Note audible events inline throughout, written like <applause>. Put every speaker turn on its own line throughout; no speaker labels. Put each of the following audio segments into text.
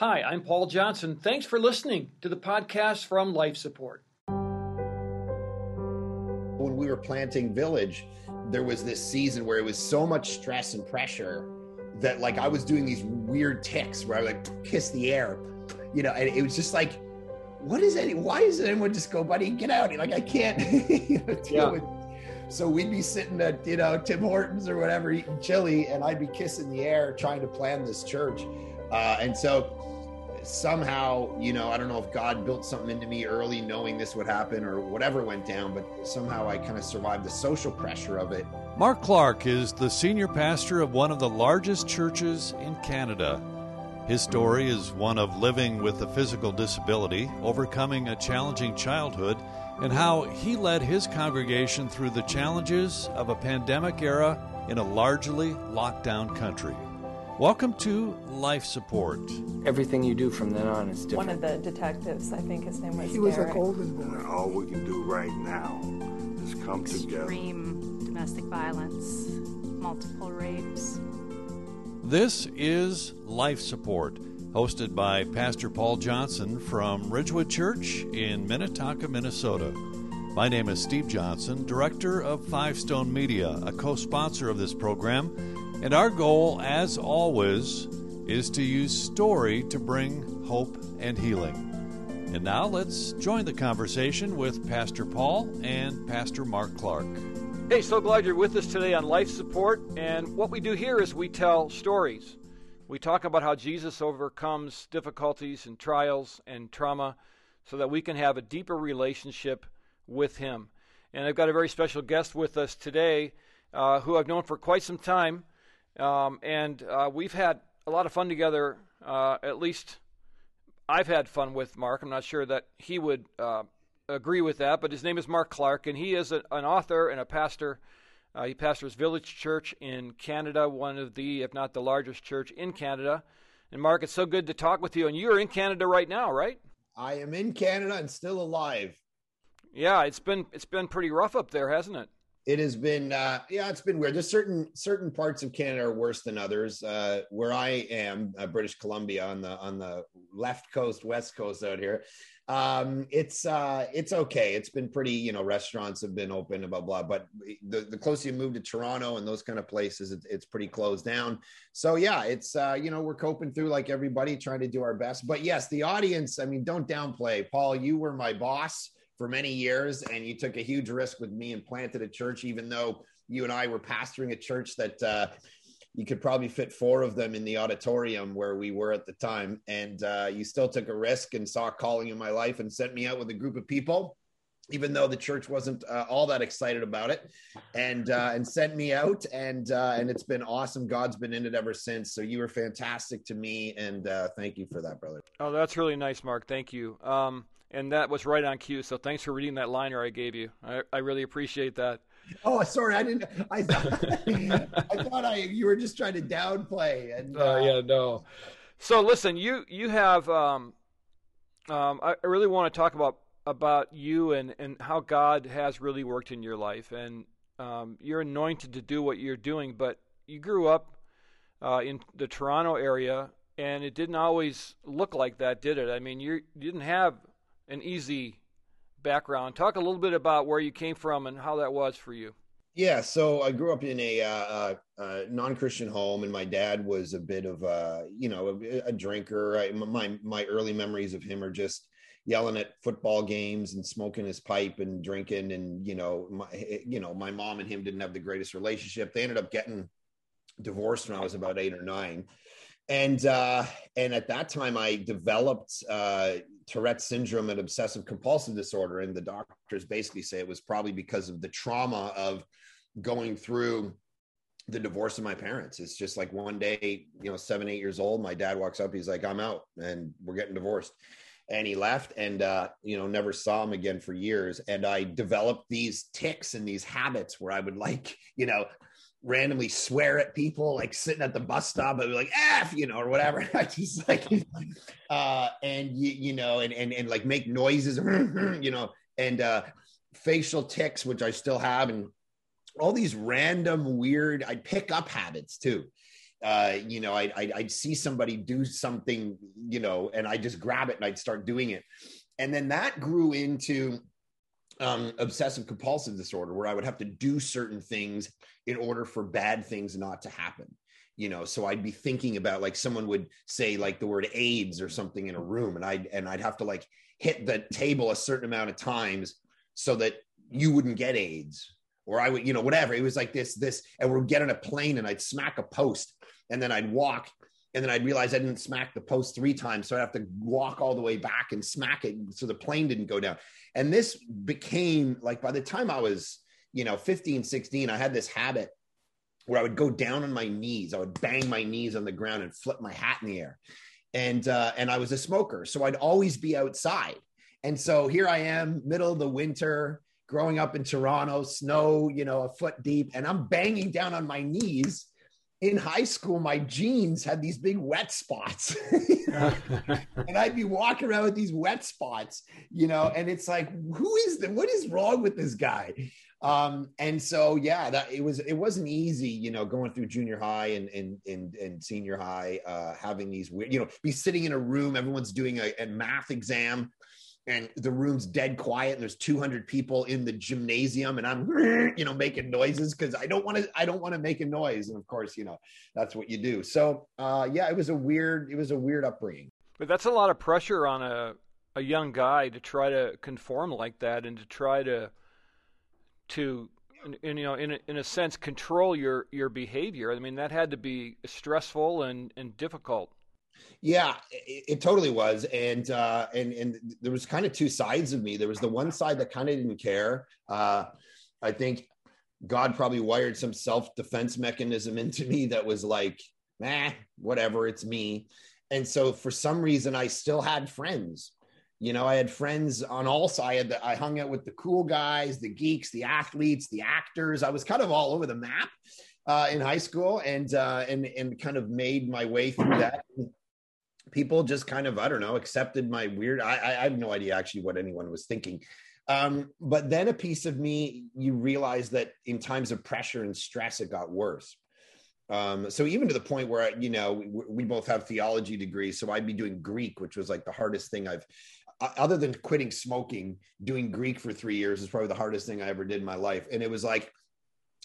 Hi, I'm Paul Johnson. Thanks for listening to the podcast from Life Support.
When we were planting Village, there was this season where it was so much stress and pressure that like I was doing these weird tics where I like kiss the air, you know, and it was just like, what is any? Why does anyone just go, buddy, get out? Like I can't <laughs> you know, deal yeah. with. So we'd be sitting at you know Tim Hortons or whatever eating chili, and I'd be kissing the air trying to plan this church, uh, and so somehow, you know, I don't know if God built something into me early, knowing this would happen or whatever went down, but somehow I kind of survived the social pressure of it.
Mark Clark is the senior pastor of one of the largest churches in Canada. His story is one of living with a physical disability, overcoming a challenging childhood, and how he led his congregation through the challenges of a pandemic era in a largely locked down country. Welcome to Life Support.
Everything you do from then on is different.
One of the detectives, I think his name was.
He was
Derek.
a golden boy.
All we can do right now is come
Extreme
together.
Extreme domestic violence, multiple rapes.
This is Life Support, hosted by Pastor Paul Johnson from Ridgewood Church in Minnetonka, Minnesota. My name is Steve Johnson, director of Five Stone Media, a co sponsor of this program and our goal, as always, is to use story to bring hope and healing. And now let's join the conversation with Pastor Paul and Pastor Mark Clark.
Hey, so glad you're with us today on Life Support. And what we do here is we tell stories. We talk about how Jesus overcomes difficulties and trials and trauma so that we can have a deeper relationship with Him. And I've got a very special guest with us today uh, who I've known for quite some time. Um, and uh, we've had a lot of fun together. Uh, at least I've had fun with Mark. I'm not sure that he would uh, agree with that, but his name is Mark Clark, and he is a, an author and a pastor. Uh, he pastors Village Church in Canada, one of the, if not the largest church in Canada. And Mark, it's so good to talk with you. And you're in Canada right now, right?
I am in Canada and still alive.
Yeah, it's been it's been pretty rough up there, hasn't it?
It has been uh, yeah it's been weird. There's certain certain parts of canada are worse than others. Uh, where i am uh, british columbia on the on the left coast west coast out here um, it's uh, it's okay. It's been pretty you know restaurants have been open blah blah but the, the closer you move to toronto and those kind of places it, it's pretty closed down. So yeah it's uh, you know we're coping through like everybody trying to do our best. But yes the audience i mean don't downplay. Paul you were my boss for many years and you took a huge risk with me and planted a church even though you and i were pastoring a church that uh, you could probably fit four of them in the auditorium where we were at the time. And uh, you still took a risk and saw a calling in my life and sent me out with a group of people even though the church wasn't uh, all that excited about it. And uh, and sent me out and uh, and it's been awesome. God's been in it ever since. So you were fantastic to me and uh, thank you for that brother.
Oh that's really nice mark. Thank you. Um, and that was right on cue. So thanks for reading that liner I gave you. I, I really appreciate that.
Oh, sorry, I didn't. I <laughs> thought I thought I you were just trying to downplay. And
uh, uh, yeah, no. So listen, you you have. Um, um, I really want to talk about about you and and how God has really worked in your life, and um, you're anointed to do what you're doing. But you grew up uh, in the Toronto area, and it didn't always look like that, did it? I mean, you didn't have an easy background. Talk a little bit about where you came from and how that was for you.
Yeah, so I grew up in a, uh, uh, non-Christian home, and my dad was a bit of a, you know, a, a drinker. I, my my early memories of him are just yelling at football games and smoking his pipe and drinking, and you know, my, you know, my mom and him didn't have the greatest relationship. They ended up getting divorced when I was about eight or nine, and uh, and at that time I developed uh, Tourette syndrome and obsessive compulsive disorder. And the doctors basically say it was probably because of the trauma of going through the divorce of my parents. It's just like one day, you know, seven, eight years old, my dad walks up, he's like, I'm out and we're getting divorced. And he left and, uh, you know, never saw him again for years. And I developed these tics and these habits where I would like, <laughs> you know, randomly swear at people, like sitting at the bus stop, I'd be like, F, you know, or whatever. <laughs> I just like, <laughs> uh, and you, you know, and, and, and like make noises, <laughs> you know, and, uh, facial tics, which I still have, and all these random weird, I pick up habits too. uh, you know, I'd, I'd, I'd see somebody do something, you know, and I just grab it and I'd start doing it. And then that grew into um, obsessive compulsive disorder, where I would have to do certain things in order for bad things not to happen. You know, so I'd be thinking about like someone would say like the word AIDS or something in a room, and I'd and I'd have to like hit the table a certain amount of times so that you wouldn't get AIDS or I would, you know, whatever. It was like this, this, and we'd get on a plane and I'd smack a post and then I'd walk and then I'd realize I didn't smack the post three times. So I'd have to walk all the way back and smack it so the plane didn't go down. And this became like by the time I was, you know, 15, 16, I had this habit where I would go down on my knees. I would bang my knees on the ground and flip my hat in the air. And uh, and I was a smoker. So I'd always be outside. And so here I am, middle of the winter, growing up in Toronto, snow, you know, a foot deep, and I'm banging down on my knees in high school, my jeans had these big wet spots. <laughs> and I'd be walking around with these wet spots, you know, and it's like, who is the what is wrong with this guy? Um, and so yeah, that it was it wasn't easy, you know, going through junior high and and and, and senior high, uh, having these weird, you know, be sitting in a room, everyone's doing a, a math exam and the room's dead quiet and there's 200 people in the gymnasium and i'm <laughs> you know making noises because i don't want to i don't want to make a noise. And of course you know that's what you do. So uh yeah it was a weird it was a weird upbringing.
But that's a lot of pressure on a a young guy to try to conform like that and to try to to and, in, you know in a, in a sense control your your behavior. I mean that had to be stressful and and difficult
yeah, it, it, totally was, and uh, and and there was kind of two sides of me. There was the one side that kind of didn't care. Uh, I think God probably wired some self defense mechanism into me that was like, nah, whatever, it's me. And so for some reason, I still had friends. You know, I had friends on all sides. I hung out with the cool guys, the geeks, the athletes, the actors. I was kind of all over the map uh, in high school, and uh, and and kind of made my way through that people just kind of i don't know accepted my weird i i, have no idea actually what anyone was thinking. Um, but then a piece of me you realize that in times of pressure and stress it got worse. Um, so even to the point where you know we, we, both have theology degrees so i'd be doing greek which was like the hardest thing i've other than quitting smoking doing greek for three years is probably the hardest thing i ever did in my life. And it was like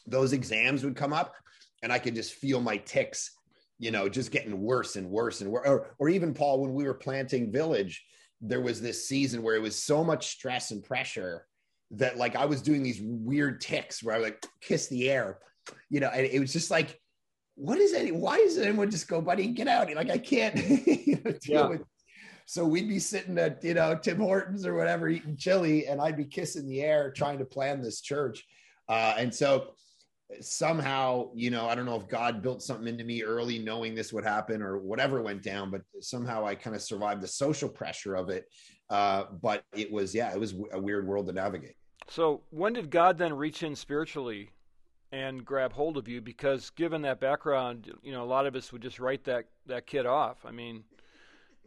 those exams would come up and i could just feel my tics you know, just getting worse and worse and worse. Or, or even Paul, when we were planting Village, there was this season where it was so much stress and pressure that like I was doing these weird tics where I would like kiss the air, you know, and it was just like, what is any? Why does anyone just go, buddy, get out? Like I can't <laughs> you know, deal yeah. with. So we'd be sitting at you know Tim Hortons or whatever eating chili, and I'd be kissing the air trying to plan this church. Uh, and so somehow, you know, I don't know if God built something into me early, knowing this would happen or whatever went down, but somehow I kind of survived the social pressure of it. Uh, but it was, yeah, it was a weird world to navigate.
So when did God then reach in spiritually and grab hold of you? Because given that background, you know, a lot of us would just write that that kid off. I mean,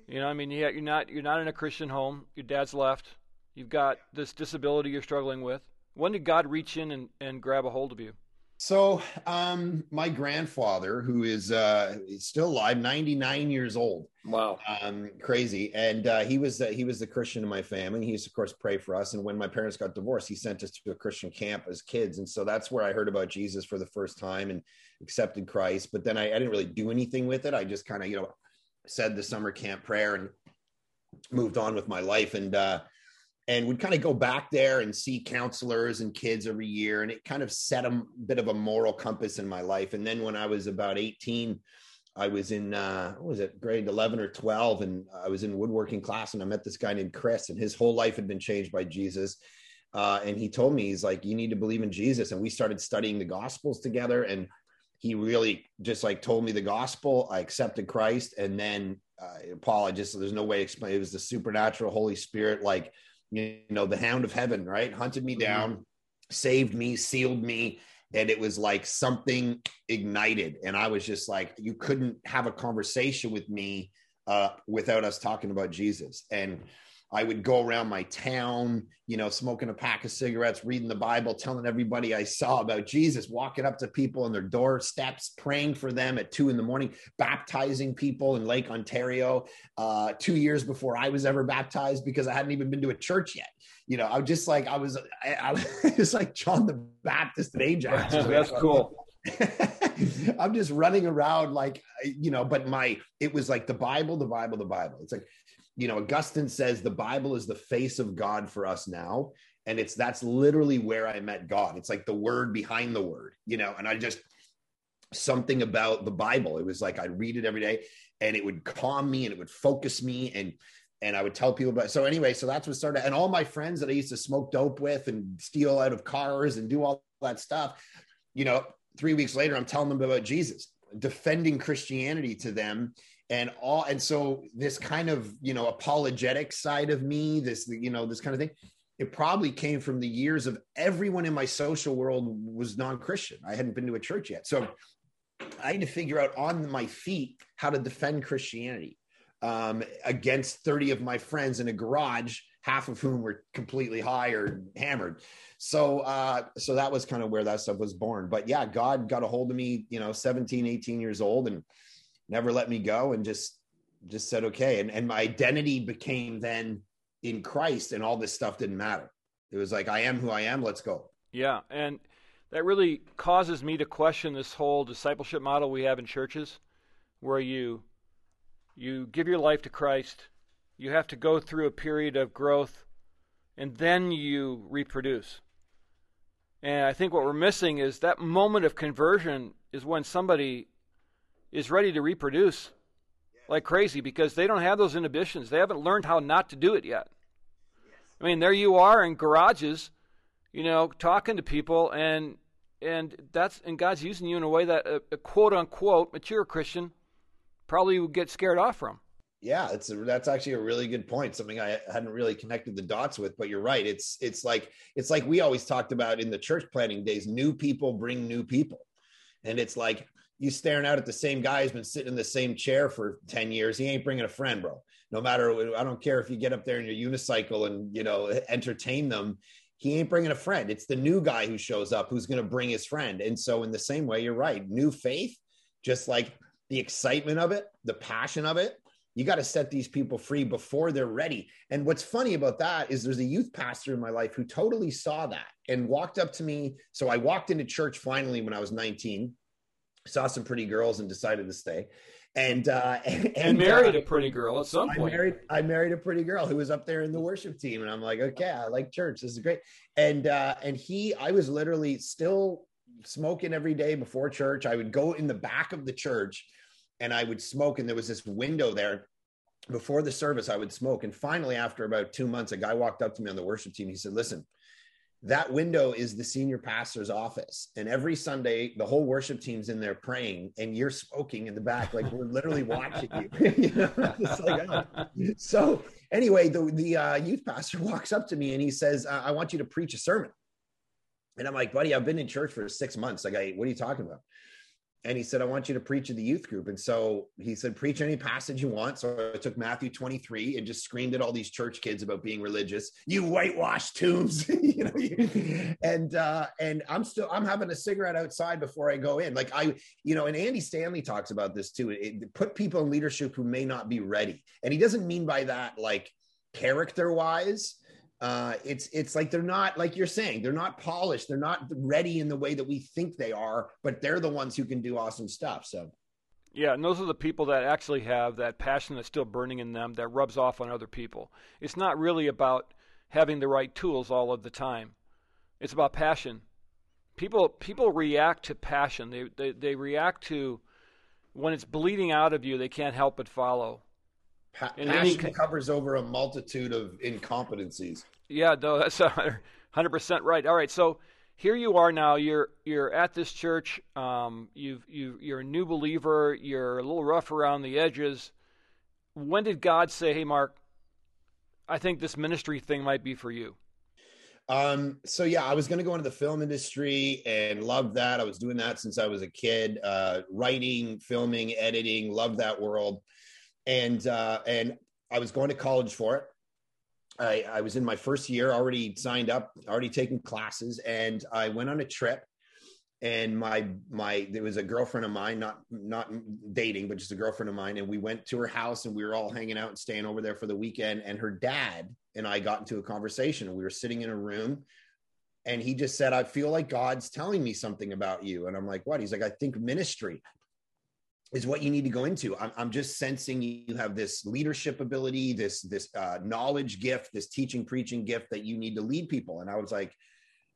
you know, I mean, yeah, you're not you're not in a Christian home. Your dad's left. You've got this disability you're struggling with. When did God reach in and, and grab a hold of you?
So, um, my grandfather, who is uh, still alive, ninety nine years old.
Wow,
um, crazy. And uh, he was uh, he was the Christian in my family. He used to, of course, pray for us. And when my parents got divorced, he sent us to a Christian camp as kids. And so that's where I heard about Jesus for the first time and accepted Christ. But then I, I didn't really do anything with it. I just kind of, you know, said the summer camp prayer and moved on with my life. And uh, and we'd kind of go back there and see counselors and kids every year and it kind of set a bit of a moral compass in my life and then when i was about 18 i was in uh what was it grade 11 or 12 and i was in woodworking class and i met this guy named chris and his whole life had been changed by jesus uh, and he told me he's like you need to believe in jesus and we started studying the gospels together and he really just like told me the gospel i accepted christ and then uh, paul i just there's no way to explain it was the supernatural holy spirit like you know, the hound of heaven, right? Hunted me mm-hmm. down, mm-hmm. saved me, sealed me. And it was like something ignited. And I was just like, you couldn't have a conversation with me uh, without us talking about Jesus. And I would go around my town, you know, smoking a pack of cigarettes, reading the Bible, telling everybody I saw about Jesus, walking up to people on their doorsteps, praying for them at two in the morning, baptizing people in Lake Ontario uh, two years before I was ever baptized because I hadn't even been to a church yet. You know, I was just like, I was, I, I was <laughs> like John the Baptist at Ajax.
That's cool. <laughs>
I'm just running around like, you know, but my, it was like the Bible, the Bible, the Bible. It's like, you know, Augustine says the Bible is the face of God for us now. And it's that's literally where I met God. It's like the word behind the word, you know, and I just something about the Bible. It was like I'd read it every day and it would calm me and it would focus me and and I would tell people about it. so anyway, so that's what started and all my friends that I used to smoke dope with and steal out of cars and do all that stuff, you know, three weeks later, I'm telling them about Jesus, defending Christianity to them and all and so this kind of you know apologetic side of me this you know this kind of thing it probably came from the years of everyone in my social world was non-christian. I hadn't been to a church yet. So i had to figure out on my feet how to defend christianity um, against 30 of my friends in a garage half of whom were completely high or hammered. So uh, so that was kind of where that stuff was born. But yeah god got a hold of me you know 17 18 years old and never let me go and just just said okay. And and my identity became then in Christ and all this stuff didn't matter. It was like I am who I am. Let's go.
Yeah. And that really causes me to question this whole discipleship model we have in churches where you you give your life to Christ. You have to go through a period of growth and then you reproduce. And I think what we're missing is that moment of conversion is when somebody is ready to reproduce like crazy because they don't have those inhibitions. They haven't learned how not to do it yet. I mean, there you are in garages, you know, talking to people, and and that's and God's using you in a way that a, a quote unquote mature Christian probably would get scared off from.
Yeah, it's a, that's actually a really good point. Something I hadn't really connected the dots with, but you're right. It's it's like it's like we always talked about in the church planting days. New people bring new people, and it's like you staring out at the same guy who's been sitting in the same chair for 10 years he ain't bringing a friend bro. No matter i don't care if you get up there in your unicycle and you know entertain them he ain't bringing a friend. It's the new guy who shows up who's going to bring his friend. And so in the same way you're right. New faith just like the excitement of it the passion of it you got to set these people free before they're ready. And what's funny about that is there's a youth pastor in my life who totally saw that and walked up to me. So I walked into church finally when I was 19 saw some pretty girls and decided to stay. And uh, <laughs> and,
and married uh, a pretty girl at some point.
I married I married a pretty girl who was up there in the worship team, and I'm like, okay, I like church. This is great. And uh, and he, I was literally still smoking every day before church. I would go in the back of the church, and I would smoke, and there was this window there. Before the service, I would smoke, and finally, after about two months, a guy walked up to me on the worship team. He said, "Listen." That window is the senior pastor's office and every sunday the whole worship team's in there praying and you're smoking in the back like we're literally watching you, <laughs> you know? <laughs> like, oh. so anyway the, the uh, youth pastor <laughs> walks up to me and he says i want you to preach a sermon and i'm like buddy i've been in church for six months like I, what are you talking about and he said, I want you to preach in the youth group. And so he said, preach any passage you want. So I took Matthew 23 and just screamed at all these church kids about being religious. You whitewashed tombs, <laughs> you know, <laughs> and, uh, and I'm still, I'm having a cigarette outside before I go in. Like I, you know, and Andy Stanley talks about this too. It, put people in leadership who may not be ready. And he doesn't mean by that, like character wise, uh, it's it's like they're not like you're saying they're not polished they're not ready in the way that we think they are but they're the ones who can do awesome stuff so.
Yeah and those are the people that actually have that passion that's still burning in them that rubs off on other people. It's not really about having the right tools all of the time. It's about passion. People people react to passion. They they, they react to when it's bleeding out of you they can't help but follow
Pa- passion covers over a multitude of incompetencies.
Yeah, no, that's hundred percent right. All right, so here you are now. You're you're at this church. Um, you've you you're a new believer. You're a little rough around the edges. When did God say, "Hey, Mark, I think this ministry thing might be for you"?
Um, so yeah, I was going to go into the film industry and loved that. I was doing that since I was a kid, uh, writing, filming, editing, loved that world and uh, and I was going to college for it. I, I was in my first year, already signed up, already taking classes, and I went on a trip. And my my there was a girlfriend of mine, not not dating, but just a girlfriend of mine, and we went to her house, and we were all hanging out and staying over there for the weekend. And her dad and I got into a conversation. We were sitting in a room, and he just said, "I feel like God's telling me something about you." And I'm like, "What?" He's like, "I think ministry." Is what you need to go into. I'm, I'm just sensing you have this leadership ability, this this uh, knowledge gift, this teaching preaching gift that you need to lead people. And I was like,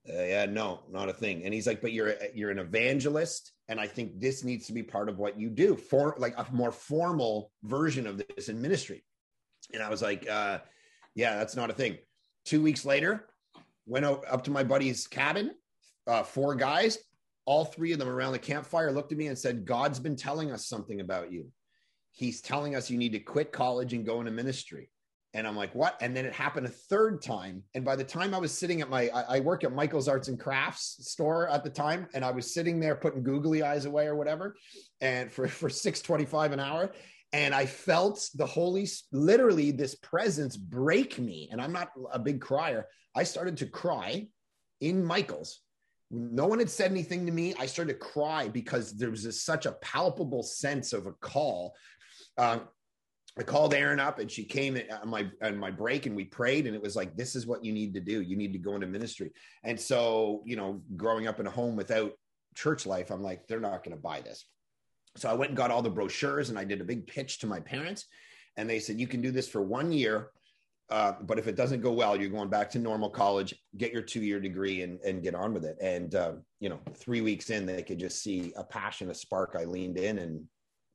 uh, yeah, no, not a thing. And he's like, but you're you're an evangelist, and I think this needs to be part of what you do for like a more formal version of this in ministry. And I was like, uh, yeah, that's not a thing. Two weeks later, went up to my buddy's cabin, uh, four guys, all three of them around the campfire looked at me and said, God's been telling us something about you. He's telling us you need to quit college and go into ministry. And I'm like, what? And then it happened a third time. And by the time I was sitting at my, I, I work at Michael's Arts and Crafts store at the time, and I was sitting there putting googly eyes away or whatever, and for for six twenty five an hour, and I felt the Holy, literally this presence break me. And I'm not a big crier. I started to cry in Michael's no one had said anything to me. I started to cry because there was such a palpable sense of a call. Um, I called Erin up and she came on my on my break and we prayed and it was like this is what you need to do. You need to go into ministry. And so, you know, growing up in a home without church life, I'm like they're not going to buy this. So I went and got all the brochures and I did a big pitch to my parents and they said you can do this for 1 year uh, but if it doesn't go well, you're going back to normal college, get your two year degree and, and get on with it. And, uh, you know, three weeks in, they could just see a passion, a spark. I leaned in and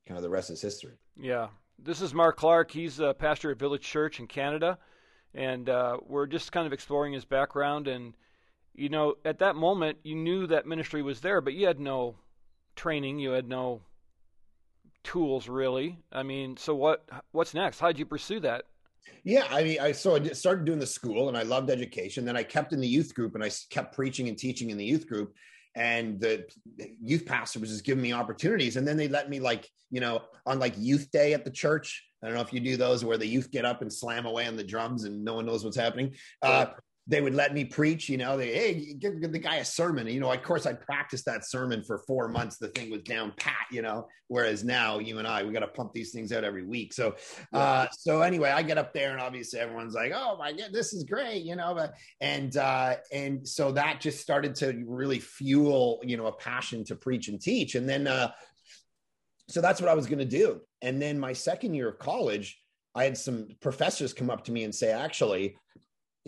kind of the rest is history.
Yeah. This is Mark Clark. He's a pastor at Village Church in Canada. And uh, we're just kind of exploring his background. And, you know, at that moment, you knew that ministry was there, but you had no training, you had no tools really. I mean, so what? What's next? How did you pursue that?
Yeah, I mean, I so I started doing the school, and I loved education. Then I kept in the youth group, and I kept preaching and teaching in the youth group. And the youth pastor was just giving me opportunities, and then they let me like you know on like youth day at the church. I don't know if you do those where the youth get up and slam away on the drums, and no one knows what's happening. Uh, they would let me preach, you know, they, hey, give, give the guy a sermon. You know, of course I practiced that sermon for four months. The thing was down pat, you know, whereas now you and I, we got to pump these things out every week. So, uh, so anyway, I get up there and obviously everyone's like, oh my God, this is great, you know, but, and, uh, and so that just started to really fuel, you know, a passion to preach and teach. And then, uh, so that's what I was going to do. And then my second year of college, I had some professors come up to me and say, actually,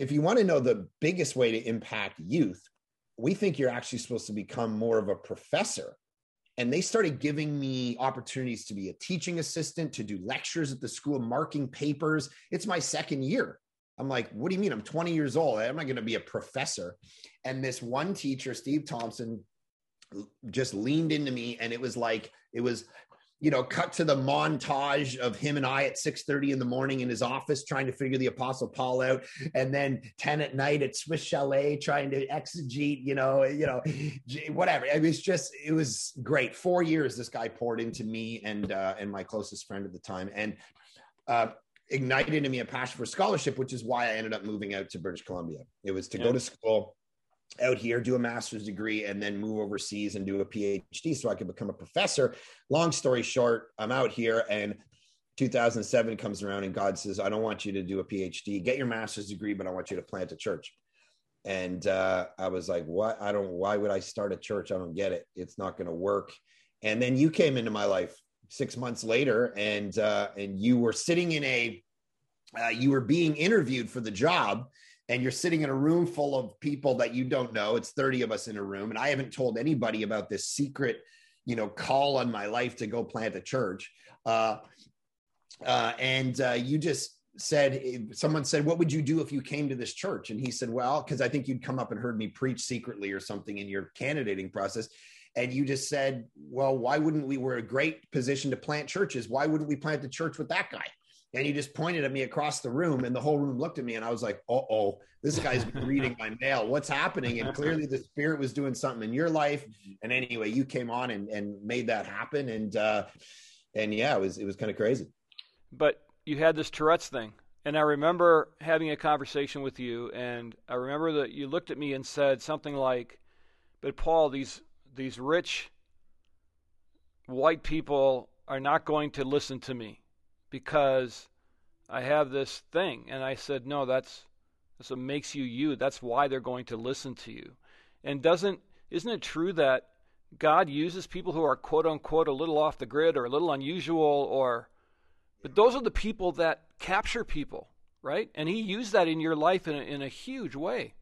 if you want to know the biggest way to impact youth, we think you're actually supposed to become more of a professor. And they started giving me opportunities to be a teaching assistant, to do lectures at the school, marking papers. It's my second year. I'm like, what do you mean? I'm 20 years old. I'm not going to be a professor. And this one teacher, Steve Thompson, just leaned into me and it was like it was you know, cut to the montage of him and I at 6:30 in the morning in his office trying to figure the Apostle Paul out, and then 10 at night at Swiss Chalet trying to exegete, you know, you know, whatever. It was just, it was great. Four years this guy poured into me and uh, and my closest friend at the time, and uh, ignited in me a passion for scholarship, which is why I ended up moving out to British Columbia. It was to yeah. go to school out here, do a master's degree, and then move overseas and do a PhD so I could become a professor. Long story short, I'm out here and 2007 comes around and God says, I don't want you to do a PhD, get your master's degree, but I want you to plant a church. And uh, I was like, what? I don't, why would I start a church? I don't get it. It's not going to work. And then you came into my life six months later and, uh, and you were sitting in a, uh, you were being interviewed for the job and you're sitting in a room full of people that you don't know it's 30 of us in a room and i haven't told anybody about this secret you know call on my life to go plant a church uh, uh, and uh, you just said someone said what would you do if you came to this church? And he said well because i think you'd come up and heard me preach secretly or something in your candidating process and you just said well why wouldn't we we're a great position to plant churches why wouldn't we plant a church with that guy and he just pointed at me across the room and the whole room looked at me and i was like oh this guy's reading my mail. What's happening? And clearly the spirit was doing something in your life. And anyway you came on and, and made that happen and uh and yeah it was it was kind of crazy.
But you had this tourette's thing And I remember having a conversation with you, and I remember that you looked at me and said something like, "But Paul, these these rich white people are not going to listen to me because I have this thing." And I said, "No, that's that's what makes you you. That's why they're going to listen to you." And doesn't isn't it true that God uses people who are quote unquote a little off the grid or a little unusual or but those are the people that capture people, right? And he used that in your life in a, in a huge way.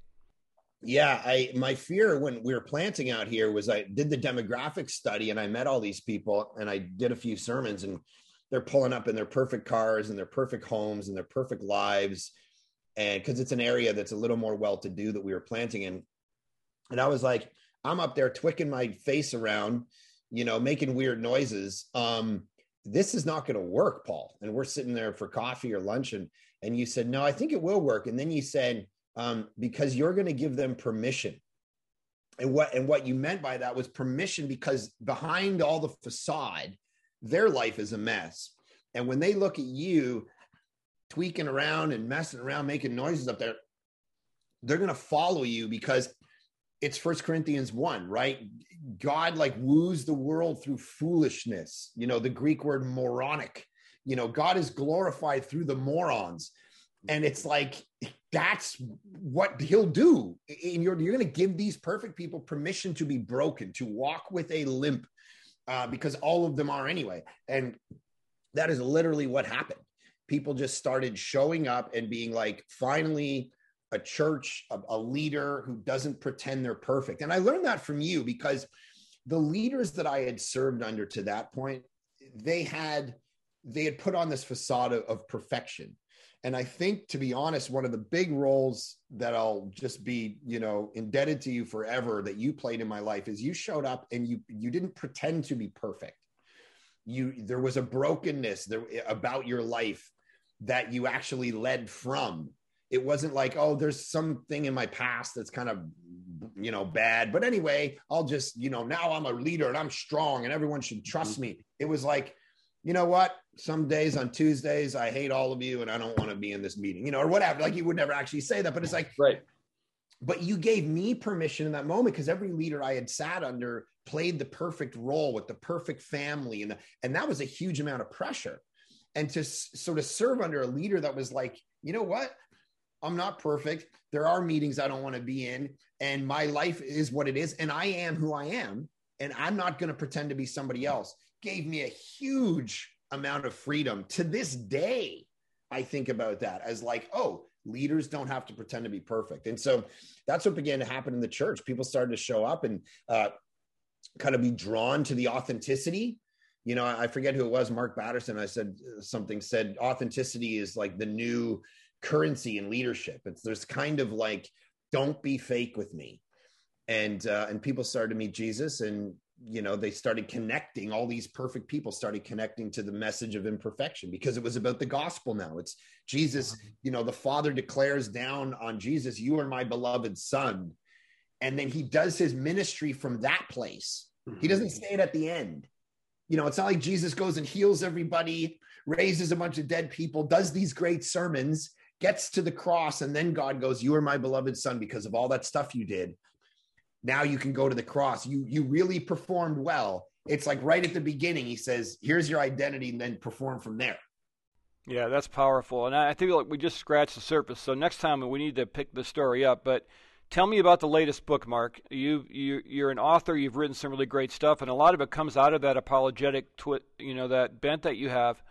Yeah, I my fear when we were planting out here was I did the demographic study and I met all these people and I did a few sermons and they're pulling up in their perfect cars and their perfect homes and their perfect lives and because it's an area that's a little more well to do that we were planting in and I was like I'm up there twicking my face around you know making weird noises um this is not going to work, Paul. And we're sitting there for coffee or lunch, and and you said, no, I think it will work. And then you said, um, because you're going to give them permission. And what and what you meant by that was permission because behind all the facade, their life is a mess. And when they look at you tweaking around and messing around, making noises up there, they're going to follow you because it's First Corinthians 1, right? God like woos the world through foolishness. You know, the Greek word moronic. You know, God is glorified through the morons. And it's like that's what he'll do. And you're you're going to give these perfect people permission to be broken, to walk with a limp, uh, because all of them are anyway. And that is literally what happened. People just started showing up and being like, finally, a church, a, a, leader who doesn't pretend they're perfect. And I learned that from you because the leaders that I had served under to that point, they had they had put on this facade of, of perfection. And I think, to be honest, one of the big roles that I'll just be, you know, indebted to you forever that you played in my life is you showed up and you you didn't pretend to be perfect. You there was a brokenness there about your life that you actually led from it wasn't like oh there's something in my past that's kind of you know bad but anyway i'll just you know now i'm a leader and i'm strong and everyone should trust mm-hmm. me it was like you know what? Some days on tuesdays i hate all of you and i don't want to be in this meeting you know or whatever. Like you would never actually say that but it's like
right.
But you gave me permission in that moment because every leader i had sat under played the perfect role with the perfect family and and that was a huge amount of pressure. And to sort of serve under a leader that was like you know what? I'm not perfect. There are meetings I don't want to be in, and my life is what it is, and I am who I am, and I'm not going to pretend to be somebody else. Gave me a huge amount of freedom. To this day, I think about that as like, oh, leaders don't have to pretend to be perfect. And so that's what began to happen in the church. People started to show up and uh, kind of be drawn to the authenticity. You know, I forget who it was, Mark Batterson. I said uh, something said authenticity is like the new currency in leadership. It's there's kind of like, don't be fake with me. And uh, and people started to meet Jesus and you know they started connecting all these perfect people started connecting to the message of imperfection because it was about the gospel now. It's jesus uh-huh. you know the father declares down on jesus you are my beloved son. And then he does his ministry from that place. He mm-hmm. doesn't say it at the end. You know it's not like jesus goes and heals everybody raises a bunch of dead people does these great sermons gets to the cross, and then God goes, You are my beloved son because of all that stuff you did. Now you can go to the cross. You you really performed well. It's like right at the beginning, he says, Here's your identity, and then perform from there.
Yeah, that's powerful. And I think like we just scratched the surface. So next time we need to pick the story up. But tell me about the latest book, Mark. You you you're an author. You've written some really great stuff, and a lot of it comes out of that apologetic, you know, that bent that you have.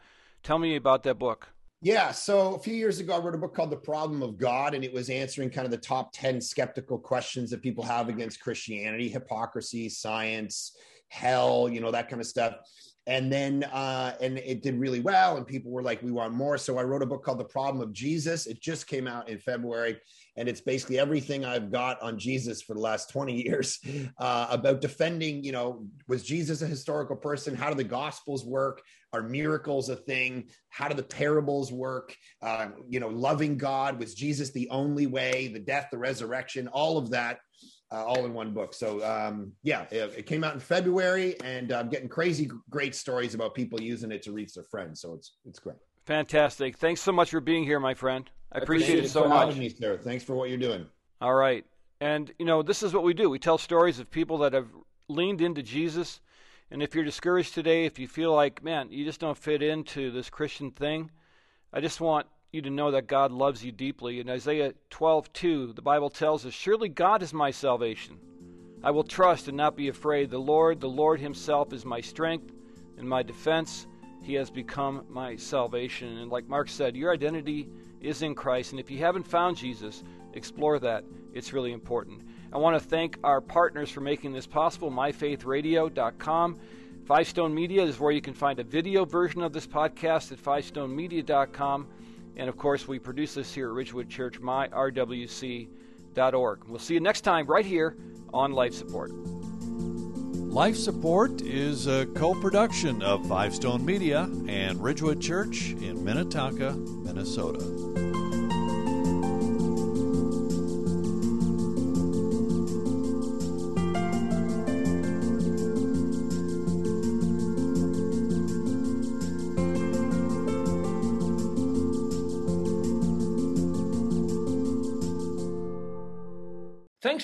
Tell me about that book.
Yeah. So a few years ago, I wrote a book called The Problem of God, and it was answering kind of the top 10 skeptical questions that people have against Christianity, hypocrisy, science, hell, you know, that kind of stuff. And then, uh, and it did really well, and people were like, we want more. So I wrote a book called The Problem of Jesus. It just came out in February and it's basically everything I've got on Jesus for the last 20 years <laughs> uh, about defending, you know, was Jesus a historical person? How do the gospels work? Are miracles a thing? How do the parables work? Uh, you know, loving God, was Jesus the only way, the death, the resurrection, all of that. Uh, all in one book. So um, yeah, it, it, came out in February, and I'm getting crazy great stories about people using it to reach their friends. So it's it's great.
Fantastic. Thanks so much for being here, my friend. I appreciate, it so
for
much.
having Me, sir. Thanks for what you're doing.
All right. And, you know, this is what we do. We tell stories of people that have leaned into Jesus. And if you're discouraged today, if you feel like, man, you just don't fit into this Christian thing, I just want you to know that God loves you deeply. In Isaiah 12:2, the Bible tells us, "Surely God is my salvation. I will trust and not be afraid. The Lord, the Lord himself is my strength and my defense. He has become my salvation." And like Mark said, your identity is in Christ, and if you haven't found Jesus, explore that. It's really important. I want to thank our partners for making this possible, myfaithradio.com. Five Stone Media is where you can find a video version of this podcast at fivestonemedia.com. And of course, we produce this here at Ridgewood Church, myrwc.org. We'll see you next time right here on Life Support.
Life Support is a co production of Five Stone Media and Ridgewood Church in Minnetonka, Minnesota.